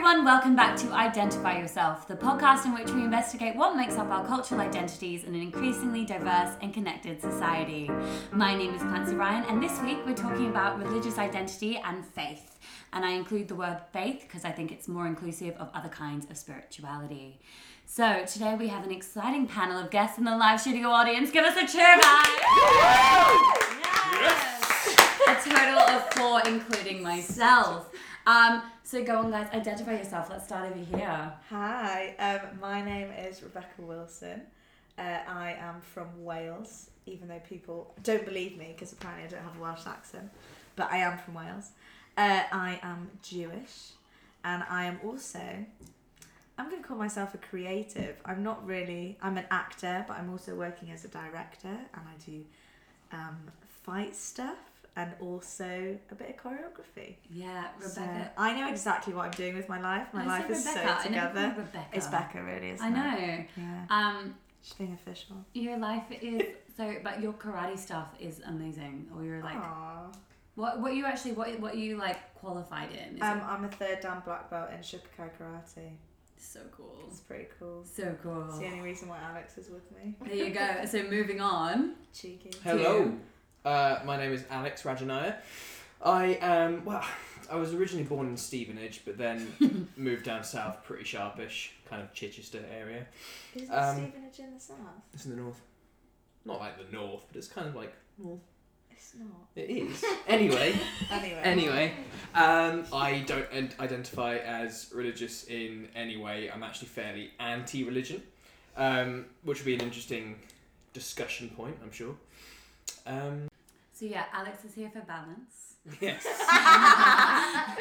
everyone, welcome back to Identify Yourself, the podcast in which we investigate what makes up our cultural identities in an increasingly diverse and connected society. My name is Clancy Ryan, and this week we're talking about religious identity and faith. And I include the word faith because I think it's more inclusive of other kinds of spirituality. So today we have an exciting panel of guests in the live studio audience. Give us a cheer, guys! Yes! A total of four, including myself. Um, so go on, guys. Identify yourself. Let's start over here. Hi, um, my name is Rebecca Wilson. Uh, I am from Wales, even though people don't believe me because apparently I don't have a Welsh accent, but I am from Wales. Uh, I am Jewish, and I am also. I'm going to call myself a creative. I'm not really. I'm an actor, but I'm also working as a director, and I do um, fight stuff and also a bit of choreography. Yeah, So Rebecca. I know exactly what I'm doing with my life. My I life is Rebecca. so together. called Rebecca. It's Becca, really, isn't I it? know. Yeah. Um, She's being official. your life is so, but your karate stuff is amazing. Or you're like, Aww. what? What you actually? What? What you like qualified in? Um, it I'm a third dan black belt in Shukokai Karate. so cool. It's pretty cool. So cool. It's the only reason why Alex is with me. There you go. So moving on. Cheeky. Hello, uh, my name is Alex Rajanaya. I am well. I was originally born in Stevenage, but then moved down south, pretty sharpish, kind of Chichester area. Isn't Um, Stevenage in the south? It's in the north. Not like the north, but it's kind of like north. It's not. It is. anyway, Anyway. anyway, um, I don't en- identify as religious in any way. I'm actually fairly anti-religion, um, which would be an interesting discussion point, I'm sure. Um, So yeah, Alex is here for balance. yes.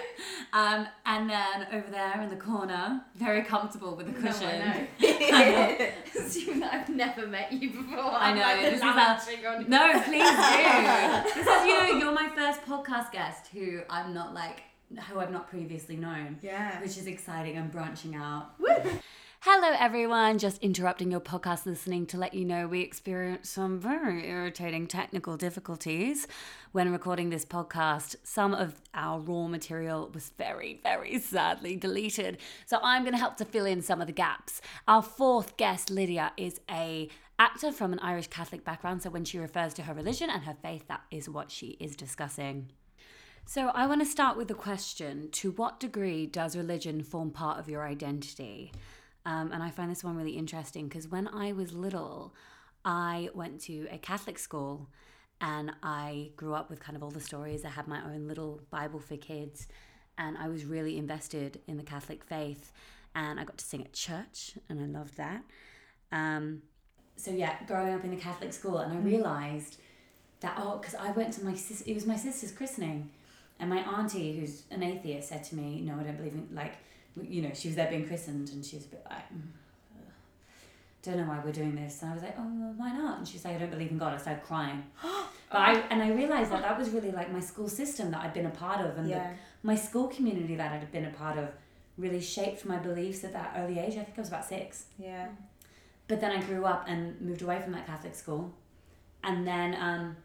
Um, and then over there in the corner, very comfortable with the cushion. No, I know. Assuming that I've never met you before. I know, I'm like this is a- No, please do. this is, you know, you're my first podcast guest who I'm not like, who I've not previously known, Yeah. which is exciting. I'm branching out. Hello, everyone. Just interrupting your podcast listening to let you know we experienced some very irritating technical difficulties when recording this podcast. Some of our raw material was very, very sadly deleted. So I'm going to help to fill in some of the gaps. Our fourth guest, Lydia, is a actor from an Irish Catholic background. So when she refers to her religion and her faith, that is what she is discussing. So I want to start with the question To what degree does religion form part of your identity? Um, and I find this one really interesting because when I was little, I went to a Catholic school and I grew up with kind of all the stories. I had my own little Bible for kids and I was really invested in the Catholic faith. And I got to sing at church and I loved that. Um, so, yeah, growing up in a Catholic school, and I realized that, oh, because I went to my sis, it was my sister's christening. And my auntie, who's an atheist, said to me, "No, I don't believe in like, you know, she was there being christened, and she was a bit like, mm, don't know why we're doing this." And I was like, "Oh, well, why not?" And she's like, "I don't believe in God." I started crying, but I and I realized that that was really like my school system that I'd been a part of, and the, my school community that I'd been a part of really shaped my beliefs at that early age. I think I was about six. Yeah. But then I grew up and moved away from that Catholic school, and then um,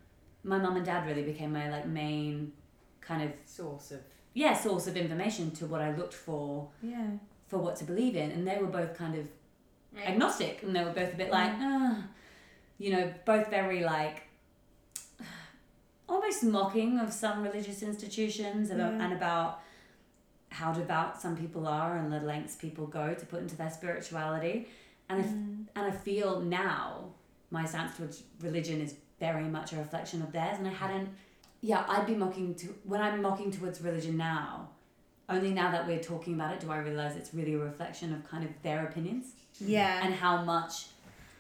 my mum and dad really became my like main kind of Source of. Yeah source of information to what I looked for Yeah. for what to believe in, and they were both kind of agnostic, and they were both a bit like, ah, you know, both very like almost mocking of some religious institutions and, Yeah. and about how devout some people are and the lengths people go to put into their spirituality. And I, f- Mm. and I feel now my stance towards religion is very much a reflection of theirs, and I hadn't. Yeah, I'd be mocking to when I'm mocking towards religion now. Only now that we're talking about it do I realize it's really a reflection of kind of their opinions Yeah. and how much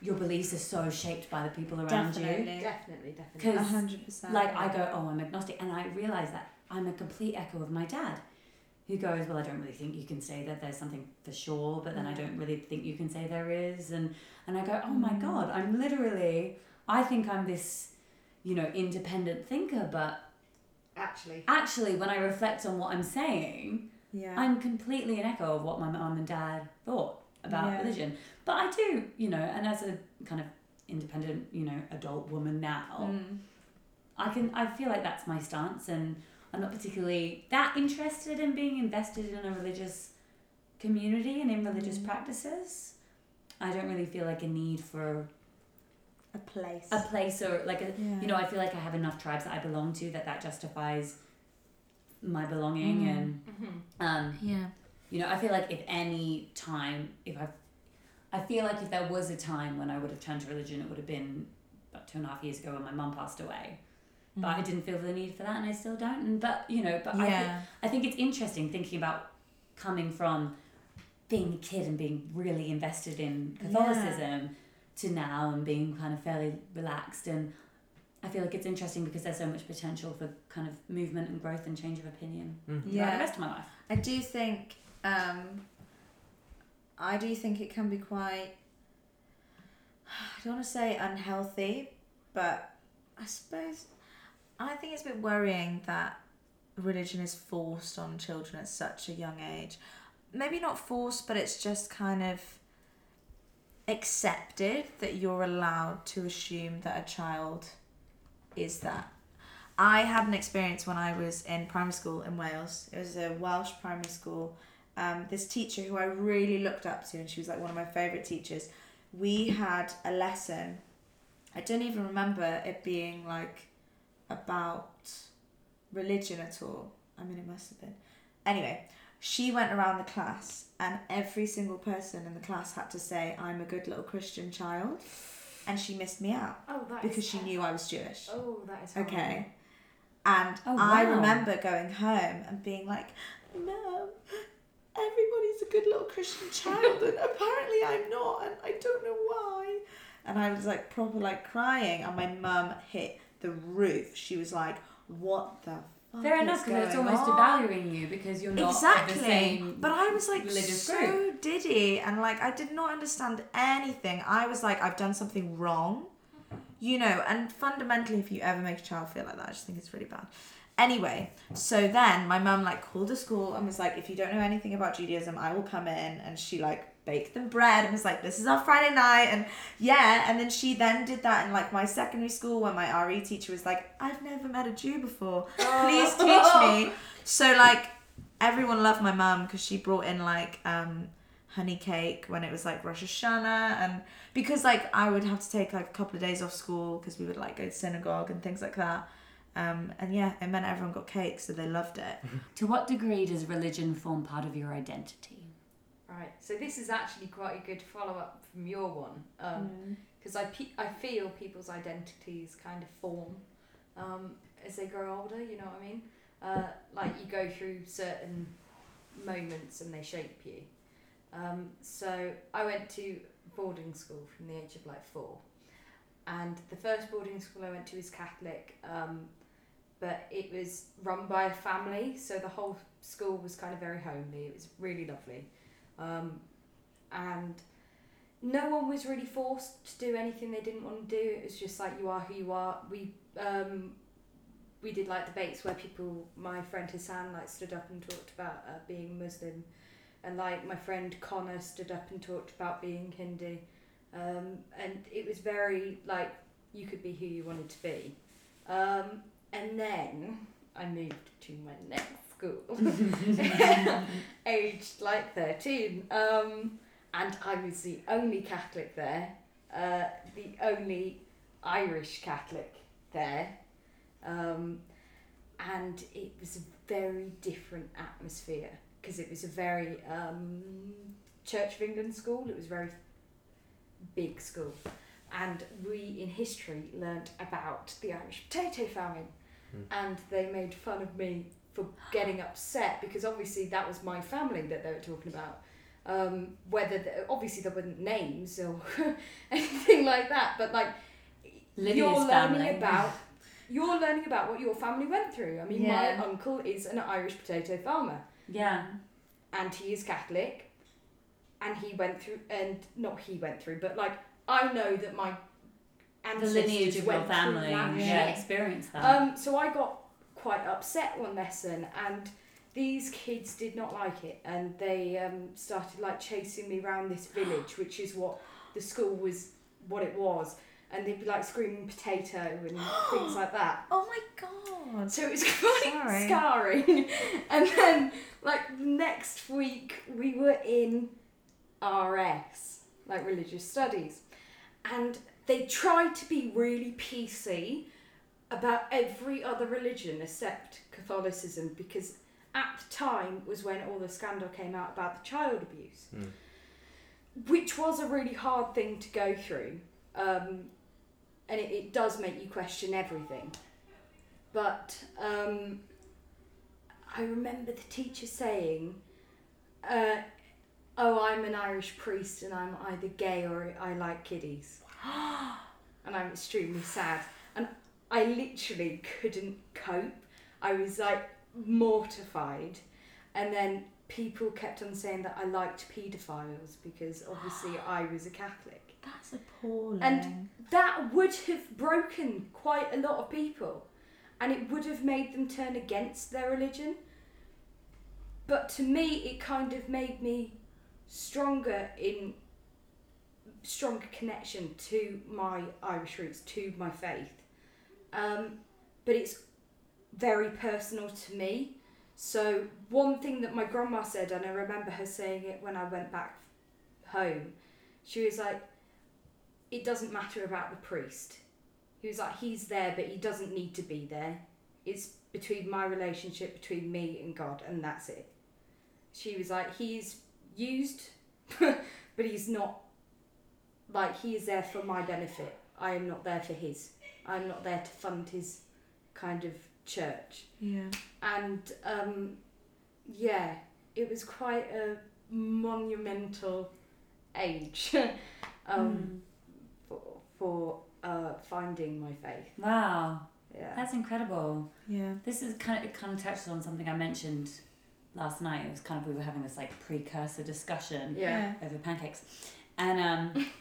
your beliefs are so shaped by the people around you. Definitely. Definitely, definitely. Because like I go, oh, I'm agnostic, and I realize that I'm a complete echo of my dad, who goes, well, I don't really think you can say that there's something for sure, but then I don't really think you can say there is, and and I go, oh my god, I'm literally, I think I'm this, you know, independent thinker, but Actually. actually, when I reflect on what I'm saying, Yeah. I'm completely an echo of what my mum and dad thought about Yeah. religion. But I do, you know, and as a kind of independent, you know, adult woman now, Mm. I can I feel like that's my stance and I'm not particularly that interested in being invested in a religious community and in religious Mm. practices. I don't really feel like a need for A place. a place or like a yeah. you know I feel like I have enough tribes that I belong to that that justifies my belonging Mm. and Mm-hmm. um Yeah. you know I feel like if any time if I I feel like if there was a time when I would have turned to religion it would have been about two and a half years ago when my mum passed away but I didn't feel the need for that and I still don't and but you know but I, thi- yeah. I think it's interesting thinking about coming from being a kid and being really invested in Catholicism to now and being kind of fairly relaxed and I feel like it's interesting because there's so much potential for kind of movement and growth and change of opinion Mm. throughout the rest of my life. I do think um, I do think it can be quite I don't want to say unhealthy, but I suppose I think it's a bit worrying that religion is forced on children at such a young age. Maybe not forced, but it's just kind of accepted that you're allowed to assume that a child is that. I had an experience when I was in primary school in Wales. It was a Welsh primary school. Um, this teacher who I really looked up to, and she was like one of my favourite teachers. We had a lesson. I don't even remember it being like about religion at all. I mean, it must have been. Anyway, she went around the class, and every single person in the class had to say, I'm a good little Christian child. And she missed me out Oh, that is because she knew I was Jewish. Oh, that is horrible. Okay. And Oh, I remember going home and being like, Mum, everybody's a good little Christian child, and apparently I'm not, and I don't know why. And I was like, proper like crying, and my mum hit the roof. She was like, What the fuck? Oh, Fair enough, because it's almost on? devaluing you because you're not exactly. the same. but I was like so group. diddy, and like I did not understand anything. I was like, I've done something wrong, you know. And fundamentally, if you ever make a child feel like that, I just think it's really bad. Anyway, so then my mum like called the school and was like, if you don't know anything about Judaism, I will come in, and she like baked them bread and was like, this is our Friday night, and yeah, and then she then did that in like my secondary school when my RE teacher was like, I've never met a Jew before, please teach me. So like everyone loved my mum because she brought in like um honey cake when it was like Rosh Hashanah and because like I would have to take like a couple of days off school because we would like go to synagogue and things like that. Um, and yeah, it meant everyone got cake, so they loved it. To what degree does religion form part of your identity? Right. So this is actually quite a good follow up from your one, Mm. because I pe- I feel people's identities kind of form um, as they grow older. You know what I mean? Uh, like you go through certain moments and they shape you. Um, so I went to boarding school from the age of like four, and the first boarding school I went to was Catholic. Um, but it was run by a family, so the whole school was kind of very homely. It was really lovely. Um, and no one was really forced to do anything they didn't want to do. It was just like you are who you are. We um, we did like debates where people, my friend Hassan, like stood up and talked about uh, being Muslim, and like my friend Connor stood up and talked about being Hindu, um, and it was very like you could be who you wanted to be. Um, and then I moved to my next school, aged like 13. Um, and I was the only Catholic there, uh, the only Irish Catholic there. Um, and it was a very different atmosphere because it was a very um, Church of England school. It was a very big school. And we in history learnt about the Irish potato famine. And they made fun of me for getting upset because obviously that was my family that they were talking about. Um, whether the, obviously there weren't names or anything like that, but like Lydia's you're learning family. about you're learning about what your family went through. I mean, Yeah. my uncle is an Irish potato farmer, Yeah. and he is Catholic, and he went through, and not he went through, but like I know that my The lineage of went your family. Yeah, shit. experience that. Um, so I got quite upset one lesson, and these kids did not like it, and they um, started like chasing me around this village, which is what the school was, what it was, and they'd be like screaming potato and things like that. Oh my god. So it was quite Sorry. scarring. and then, like, next week, we were in RS, like religious studies. And they tried to be really PC about every other religion except Catholicism because at the time was when all the scandal came out about the child abuse, Mm. which was a really hard thing to go through. Um, and it, it does make you question everything. But um, I remember the teacher saying, uh, "Oh, I'm an Irish priest, and I'm either gay or I like kiddies," and I'm extremely sad. And I literally couldn't cope. I was like mortified, and then people kept on saying that I liked paedophiles because obviously I was a Catholic That's appalling. And- that would have broken quite a lot of people and it would have made them turn against their religion. But to me, it kind of made me stronger in stronger connection to my Irish roots, to my faith. Um, but it's very personal to me. So, one thing that my grandma said, and I remember her saying it when I went back home, she was like, It doesn't matter about the priest. He was like, He's there, but he doesn't need to be there. It's between my relationship between me and God, and that's it. She was like, He's used, but he's not, like, he is there for my benefit. I am not there for his. I'm not there to fund his kind of church yeah. and um, yeah, it was quite a monumental age um, for, for uh, finding my faith. Wow, Yeah. that's incredible. Yeah. This is kind of it kind of touches on something I mentioned last night. It was kind of we were having this like precursor discussion yeah. over pancakes, and um.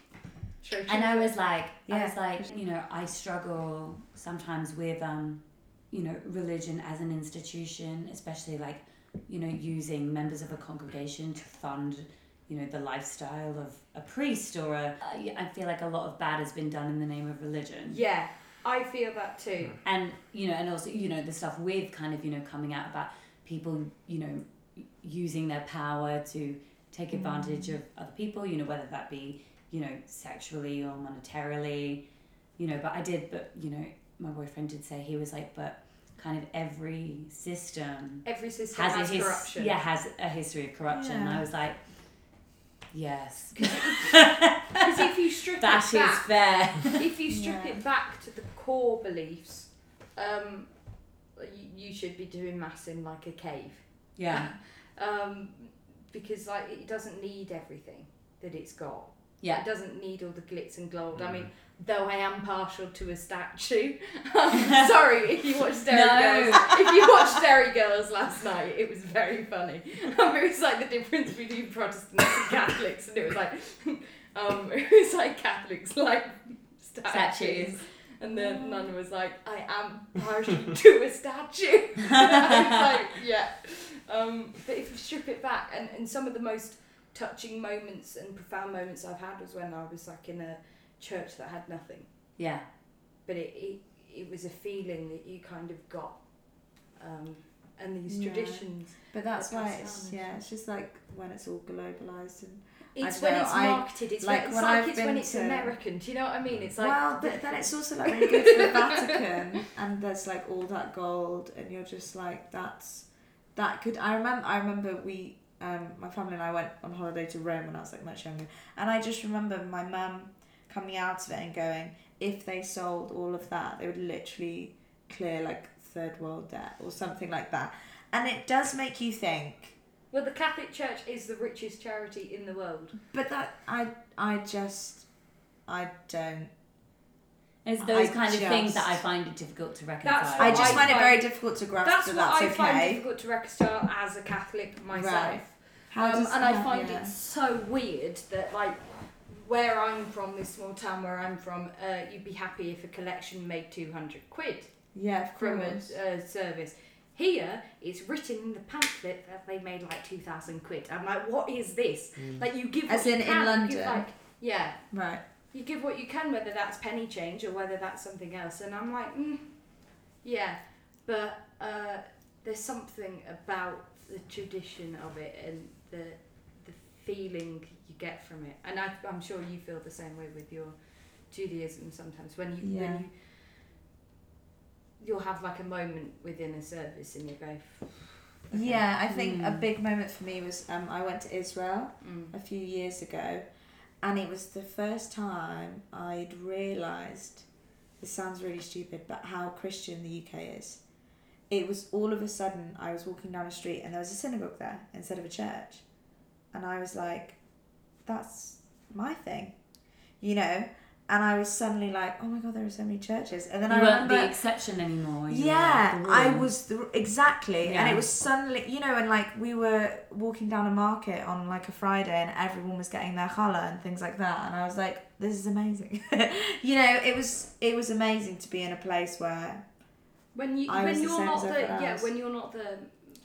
True, true. And I was like, I was like, you know, I struggle sometimes with, um, you know, religion as an institution, especially like, you know, using members of a congregation to fund, you know, the lifestyle of a priest or a. I I feel like a lot of bad has been done in the name of religion. yeah, I feel that too. And you know, and also you know the stuff with kind of you know coming out about people, you know, using their power to take advantage of other people. You know, whether that be you know, sexually or monetarily, you know, but I did, but, you know, my boyfriend did say, he was like, but kind of every system Every system has, has, a his- corruption. Yeah, has a history of corruption. And I was like, yes, Because if you strip that it is back, fair. if you strip Yeah. it back to the core beliefs, um, you, you should be doing mass in like a cave. yeah, um, because like it doesn't need everything that it's got. Yeah. It doesn't need all the glitz and gold. I Mm. mean, though I am partial to a statue. Sorry if you watched Derry No. Girls. If you watched Derry Girls last night, it was very funny. Um, it was like the difference between Protestants and Catholics, and it was like, um, it was like Catholics like statues. Statues. And then nun was like, I am partial to a statue. and I was like, yeah. Um, but if you strip it back, and, and some of the most touching moments and profound moments I've had was when I was like in a church that had nothing. Yeah. But it, it, it was a feeling that you kind of got. Um, and these Yeah. traditions. But that's why passed it's down, yeah, it's just like when it's all globalized and It's when know, it's marketed. It's like when, it's like I've it's when been it's to- American. Do you know what I mean? It's like well, but then it's also like when you go to the Vatican and there's like all that gold, and you're just like, that's that could. I remember. I remember we, um, my family and I went on holiday to Rome when I was like much younger, and I just remember my mum coming out of it and going, if they sold all of that, they would literally clear like third world debt or something like that, and it does make you think. well, the Catholic Church is the richest charity in the world. But that I I just I don't. It's those I kind of things that I find it difficult to reconcile. I what just I find it very difficult to grasp That's that what that's I find difficult to reconcile as a Catholic myself. Right. How um, does- and I find yeah. it so weird that like where I'm from, this small town where I'm from, uh, you'd be happy if a collection made two hundred quid Yeah, of from a uh, service. Here, it's written in the pamphlet that they made like two thousand quid. I'm like, what is this? Like you give As what you in in can, you London? give, like, yeah, Right. you give what you can, whether that's penny change or whether that's something else. And I'm like, mm, yeah, but uh, there's something about the tradition of it and the the feeling you get from it. And I, I'm sure you feel the same way with your Judaism sometimes when you Yeah. when you you'll have like a moment within a service and you go. "Okay, Yeah, I think a Mm. big moment for me was um, I went to Israel Mm. a few years ago, and it was the first time I'd realised. This sounds really stupid, but how Christian the UK is. It was all of a sudden I was walking down a street and there was a synagogue there instead of a church, and I was like, "That's my thing," you know. And I was suddenly like, "Oh my god, there are so many churches!" And then you I weren't remember the exception anymore. yeah, like I was the, exactly, and it was suddenly, you know, and like we were walking down a market on like a Friday, and everyone was getting their challah and things like that, and I was like, this is amazing, you know, it was it was amazing to be in a place where, When you I when the you're same not as the everyone yeah when you're not the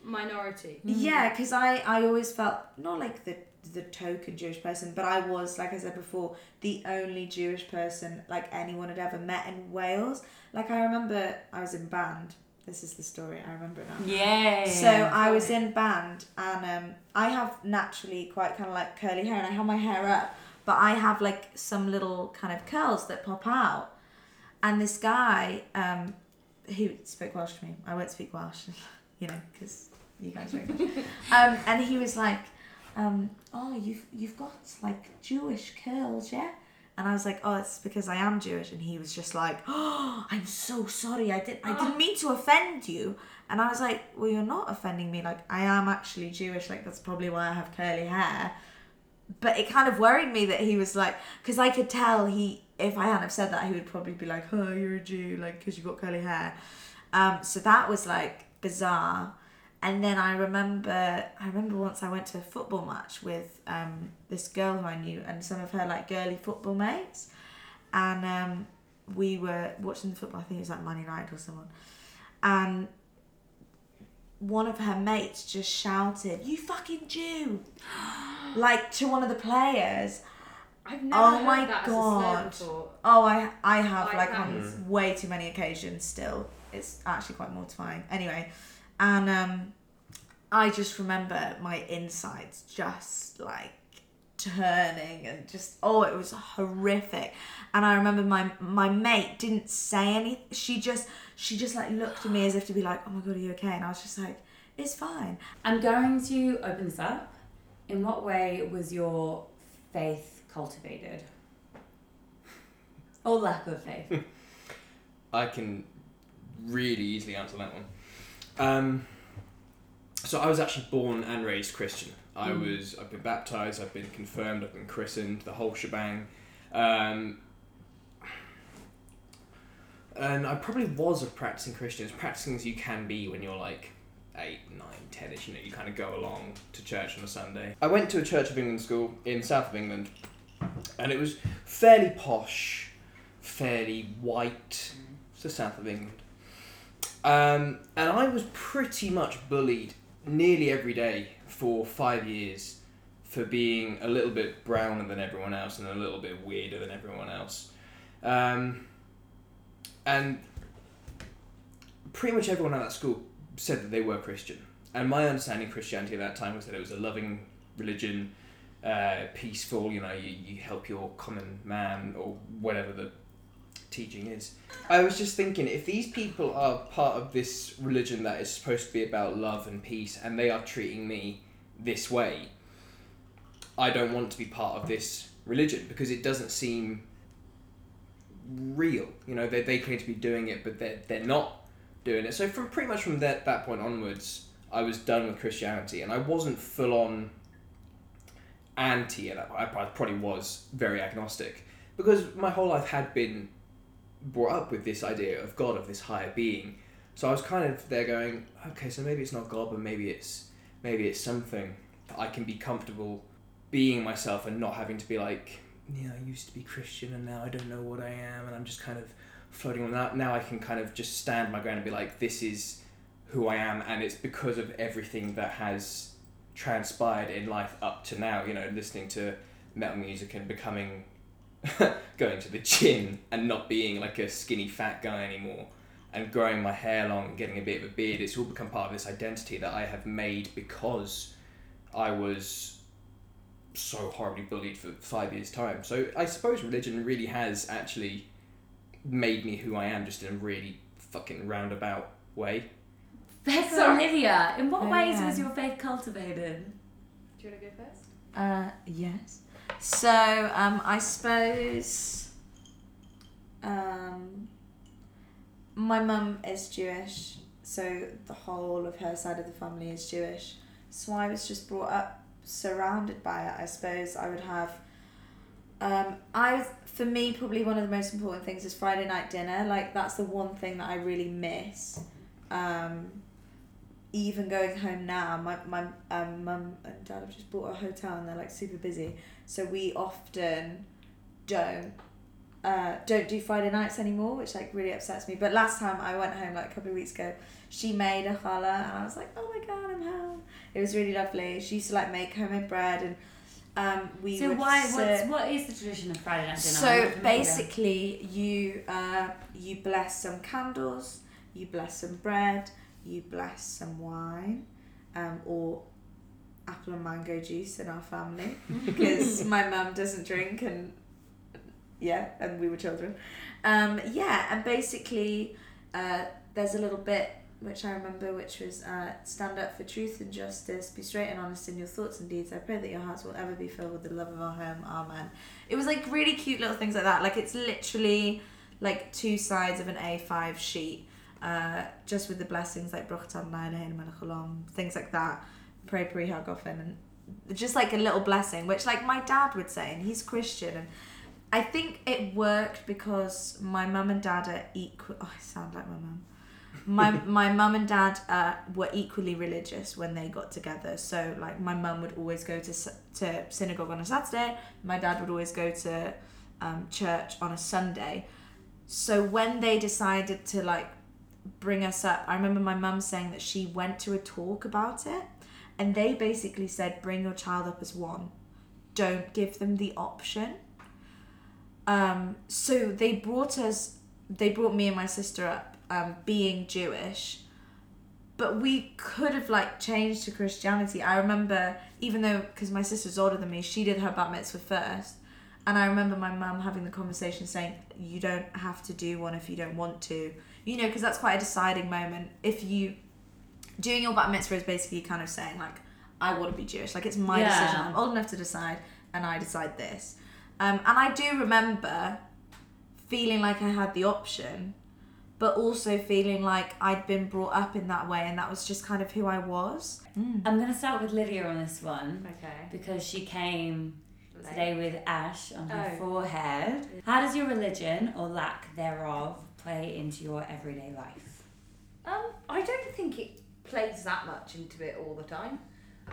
minority. Mm. yeah, because I I always felt not like the the token Jewish person, but I was like I said before the only Jewish person like anyone had ever met in Wales. Like I remember I was in band. This is the story. I remember it now. Yeah. So I was in band, and um, I have naturally quite kind of like curly hair, and I have my hair up, but I have like some little kind of curls that pop out. And this guy, um, he spoke Welsh to me. I won't speak Welsh, you know, because you guys don't. um, and he was like, um, "Oh, you've you've got like Jewish curls, yeah." And I was like, "Oh, it's because I am Jewish." And he was just like, "Oh, I'm so sorry. I didn't I didn't mean to offend you." And I was like, "Well, you're not offending me. Like, I am actually Jewish. Like, that's probably why I have curly hair." But it kind of worried me that he was like, because I could tell he, if I hadn't have said that, he would probably be like, "Oh, you're a Jew, like, because you've got curly hair." Um, so that was like bizarre. And then I remember, I remember once I went to a football match with um, this girl who I knew and some of her like girly football mates, and um, we were watching the football. I think it was like Man Night or someone, and one of her mates just shouted, "You fucking Jew!" like to one of the players. I've never Oh heard my that God. as a slur before. Oh, I I have Like like, on is- way too many occasions still. It's actually quite mortifying. Anyway, and um, I just remember my insides just like turning and just oh, it was horrific. And I remember my my mate didn't say anything. She just she just like looked at me as if to be like, oh my god, are you okay? And I was just like, it's fine. I'm going to open this up. In what way was your faith cultivated? Or lack of faith? I can really easily answer that one. Um, so I was actually born and raised Christian. I Mm. was. I've been baptized. I've been confirmed. I've been christened. The whole shebang. Um, and I probably was a practicing Christian, as practicing as you can be when you're like eight, nine, ten-ish. You know, you kind of go along to church on a Sunday. I went to a Church of England school in south of England, and it was fairly posh, fairly white. It's the south of England. Um, and I was pretty much bullied nearly every day for five years for being a little bit browner than everyone else and a little bit weirder than everyone else. Um, and pretty much everyone at that school said that they were Christian. And my understanding of Christianity at that time was that it was a loving religion, uh, peaceful, you know, you, you help your common man or whatever the teaching is. I was just thinking, if these people are part of this religion that is supposed to be about love and peace, and they are treating me this way, I don't want to be part of this religion because it doesn't seem real. You know, they, they claim to be doing it, but they're, they're not doing it. So from pretty much from that, that point onwards, I was done with Christianity, and I wasn't full on anti and. I probably was very agnostic because my whole life had been brought up with this idea of God, of this higher being. So I was kind of there going, okay, so maybe it's not God, but maybe it's maybe it's something. that I can be comfortable being myself and not having to be like, yeah, I used to be Christian and now I don't know what I am, and I'm just kind of floating on that. Now I can kind of just stand my ground and be like, this is who I am, and it's because of everything that has transpired in life up to now. You know, listening to metal music and becoming going to the gym and not being like a skinny fat guy anymore and growing my hair long and getting a bit of a beard it's all become part of this identity that i have made because i was so horribly bullied for five years time so i suppose religion really has actually made me who i am just in a really fucking roundabout way Becca Sorry. Olivia, in what Oh, ways yeah. was your faith cultivated? Do you want to go first? Uh, yes. So, um, I suppose, um, my mum is Jewish, so the whole of her side of the family is Jewish. So I was just brought up surrounded by it. I suppose I would have. Um, I for me probably one of the most important things is Friday night dinner. Like that's the one thing that I really miss. Um, even going home now, my my um, mum and dad have just bought a hotel and they're like super busy, so we often don't uh, don't do Friday nights anymore, which like really upsets me. But last time I went home like a couple of weeks ago, she made a challah and I was like, oh my god, I'm home. It was really lovely. She used to like make homemade bread and um, we so why? sit- What's, what is the tradition of Friday night dinner? So basically, you uh, you bless some candles, you bless some bread, you bless some wine, um, or apple and mango juice in our family because my mum doesn't drink and yeah, and we were children. Um, yeah, and basically, uh, there's a little bit which I remember, which was uh, stand up for truth and justice, be straight and honest in your thoughts and deeds. I pray that your hearts will ever be filled with the love of our home. Amen. It was like really cute little things like that. Like it's literally like two sides of an A5 sheet, uh, just with the blessings like Bruch Tannain, Melech things like that. Pray Pri Hagofen, and just like a little blessing, which like my dad would say, and he's Christian, and I think it worked because my mum and dad are equal. Oh, I sound like my mum. My my mum and dad uh, were equally religious when they got together. So like my mum would always go to to synagogue on a Saturday. My dad would always go to um, church on a Sunday. So when they decided to like bring us up, I remember my mum saying that she went to a talk about it, and they basically said, "Bring your child up as one. Don't give them the option." Um, so they brought us, they brought me and my sister up, um, being Jewish, but we could have like changed to Christianity. I remember, even though because my sister's older than me, she did her bat mitzvah first, and I remember my mum having the conversation saying, "You don't have to do one if you don't want to," you know, because that's quite a deciding moment. If you doing your bat mitzvah is basically kind of saying like, "I want to be Jewish," like it's my Yeah. decision. I'm old enough to decide, and I decide this. Um, and I do remember feeling like I had the option, but also feeling like I'd been brought up in that way, and that was just kind of who I was. I'm going to start with Lydia on this one Okay. because she came today with ash on her Oh. forehead. How does your religion or lack thereof play into your everyday life? Um, I don't think it plays that much into it all the time.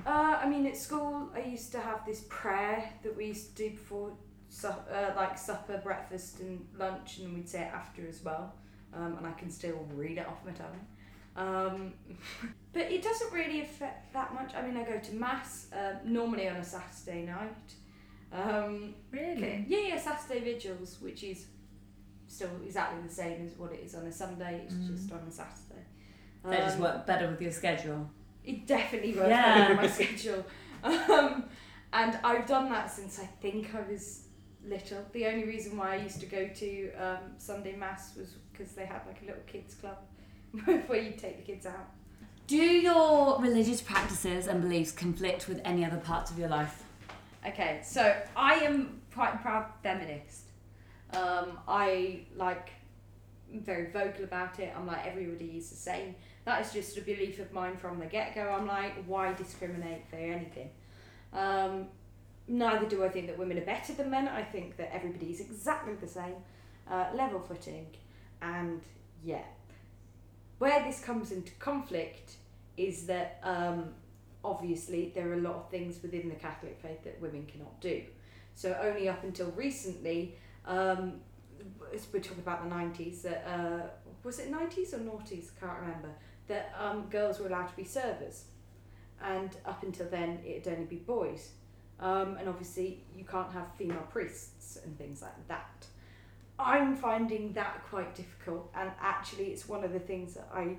Uh, I mean, at school, I used to have this prayer that we used to do before, su- uh, like supper, breakfast, and lunch, and we'd say it after as well. Um, and I can still read it off my tongue. Um, but it doesn't really affect that much. I mean, I go to mass uh, normally on a Saturday night. Um, Really? yeah, yeah, Saturday vigils, which is still exactly the same as what it is on a Sunday. It's Mm. just on a Saturday. That just Um, work better with your schedule. It definitely works Yeah. better with my schedule. Um, and I've done that since I think I was little. The only reason why I used to go to um, Sunday Mass was because they had like a little kids club where you take the kids out. Do your religious practices and beliefs conflict with any other parts of your life? Okay, so I am quite a proud feminist. Um, I like I'm very vocal about it. I'm like everybody is the same. That is just a belief of mine from the get go. I'm like, why discriminate for anything? Um, neither do I think that women are better than men. I think that everybody is exactly the same, uh, level footing, and yeah. Where this comes into conflict is that um, obviously there are a lot of things within the Catholic faith that women cannot do. So only up until recently, um, we're talking about the nineties, that uh, was it nineties or noughties? Can't remember. That um, girls were allowed to be servers, and up until then it'd only be boys. Um, and obviously, you can't have female priests and things like that. I'm finding that quite difficult, and actually, it's one of the things that I.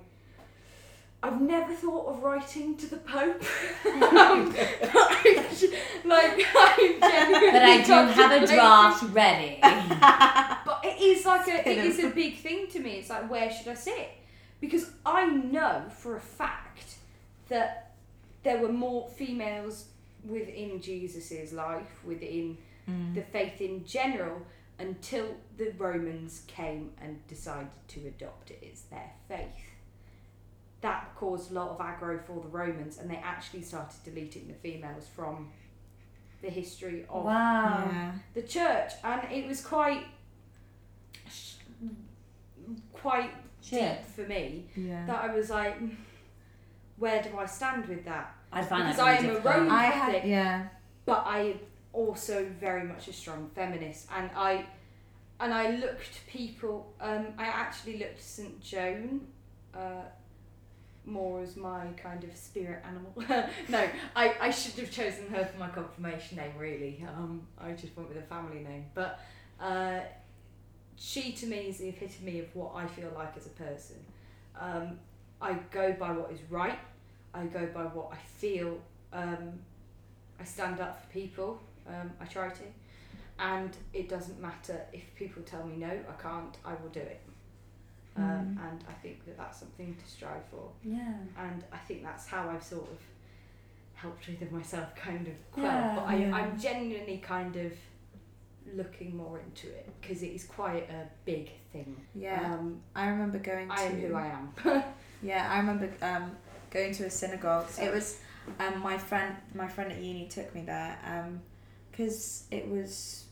I've never thought of writing to the Pope. um, like, I'm genuinely But I do have a draft ready. but it is like a it is a big thing to me. It's like where should I sit? Because I know for a fact that there were more females within Jesus's life, within Mm. the faith in general, until the Romans came and decided to adopt it as their faith. That caused a lot of aggro for the Romans, and they actually started deleting the females from the history of Wow. Yeah. the church, and it was quite quite Shit. deep for me Yeah. that I was like, "Mm, where do I stand with that? I find Because that really I am a difficult. Roman- I Catholic. had yeah. But I am also very much a strong feminist, and I and I looked people. Um, I actually looked St Joan. Uh, more as my kind of spirit animal. no, I, I should have chosen her for my confirmation name, really. Um, I just went with a family name. But uh, she, to me, is the epitome of what I feel like as a person. Um, I go by what is right, I go by what I feel. Um, I stand up for people, um, I try to. And it doesn't matter if people tell me no, I can't, I will do it. Um, And I think that that's something to strive for Yeah. and I think that's how I've sort of helped within myself kind of quell. Yeah, but I, yeah. I'm genuinely kind of looking more into it because it is quite a big thing. Yeah. Um, I remember going to I am who I am. Yeah, I remember um, going to a synagogue. It was um, my friend. My friend at uni took me there because it was.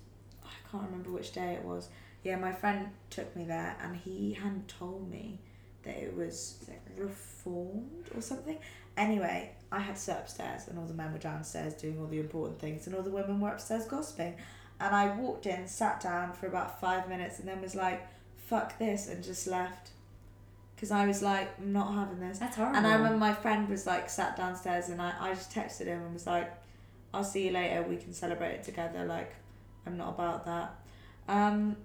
I can't remember which day it was. Yeah, my friend took me there, and he hadn't told me that it was reformed or something. Anyway, I had to sit upstairs, and all the men were downstairs doing all the important things, and all the women were upstairs gossiping. And I walked in, sat down for about five minutes, and then was like, "Fuck this," and just left. Because I was like, I'm not having this. That's horrible. And I remember my friend was like sat downstairs and I, I just texted him and was like, I'll see you later, we can celebrate it together. Like, I'm not about that. Um,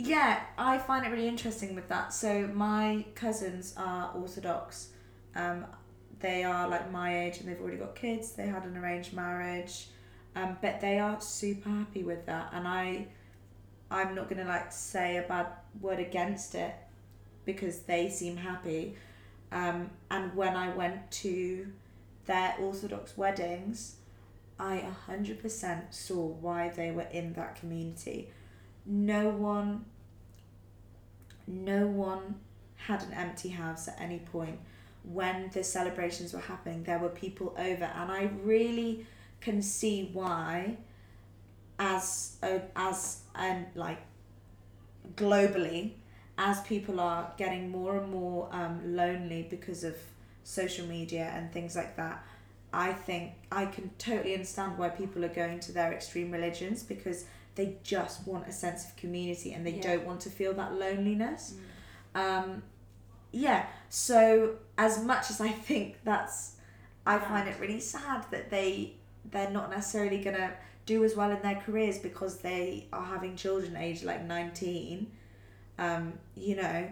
yeah, I find it really interesting with that. So, my cousins are Orthodox. Um, they are like my age and they've already got kids. They had an arranged marriage. Um, but they are super happy with that. And I, I'm not to like say a bad word against it because they seem happy. Um, and when I went to their Orthodox weddings, I 100% saw why they were in that community. No one, no one had an empty house at any point. When the celebrations were happening, there were people over, and I really can see why, as a, as and like globally, as people are getting more and more um, lonely because of social media and things like that, I think I can totally understand why people are going to their extreme religions because they just want a sense of community and they Yeah. don't want to feel that loneliness. Um, yeah, so as much as I think that's, I find it really sad that they they're not necessarily gonna do as well in their careers because they are having children aged like nineteen. Um, you know,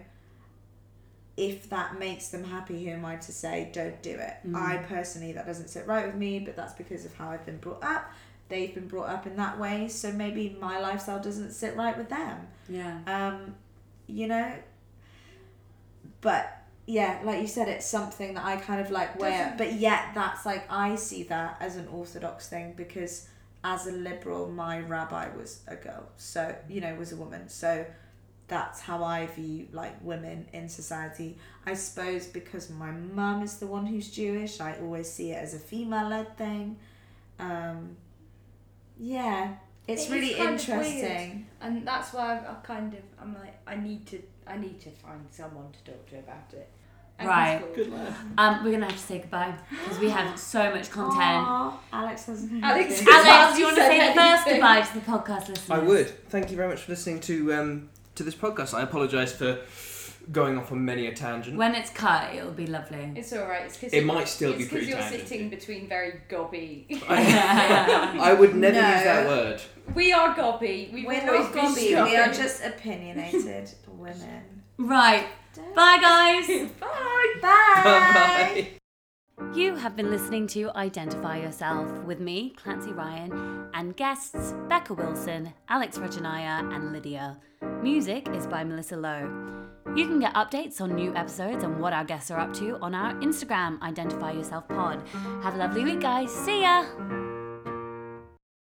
if that makes them happy, who am I to say don't do it? Mm. I personally, that doesn't sit right with me, but that's because of how I've been brought up. They've been brought up in that way, so maybe my lifestyle doesn't sit right with them. Yeah. Um, you know, but yeah, like you said, it's something that I kind of like wear. But yet, that's like I see that as an orthodox thing because as a liberal, my rabbi was a girl, so you know, was a woman. So that's how I view like women in society. I suppose because my mum is the one who's Jewish, I always see it as a female-led thing. Um, yeah, it's It is really kind of weird. interesting. and that's why I, I kind of I'm like I need to I need to find someone to talk to about it. And Right. Good lad. Um, we're gonna have to say goodbye because we have so much content. Aw, Alex hasn't. Alex Alex, do you want to say the first goodbye to the podcast listeners? I would. Thank you very much for listening to um, to this podcast. I apologise for going off on many a tangent. When it's cut, it'll be lovely. It's alright. It's because It might still be it's 'cause pretty you're tangenty. sitting between very gobby. I would never No. use that word. we are gobby. We've We're always not been gobby, we are strong. just opinionated women. Right. Bye, guys. Bye. Bye. Bye. You have been listening to Identify Yourself with me, Clancy Ryan, and guests Becca Wilson, Alex Reginaya, and Lydia. Music is by Melissa Lowe. You can get updates on new episodes and what our guests are up to on our Instagram, Identify Yourself Pod. Have a lovely week, guys. See ya!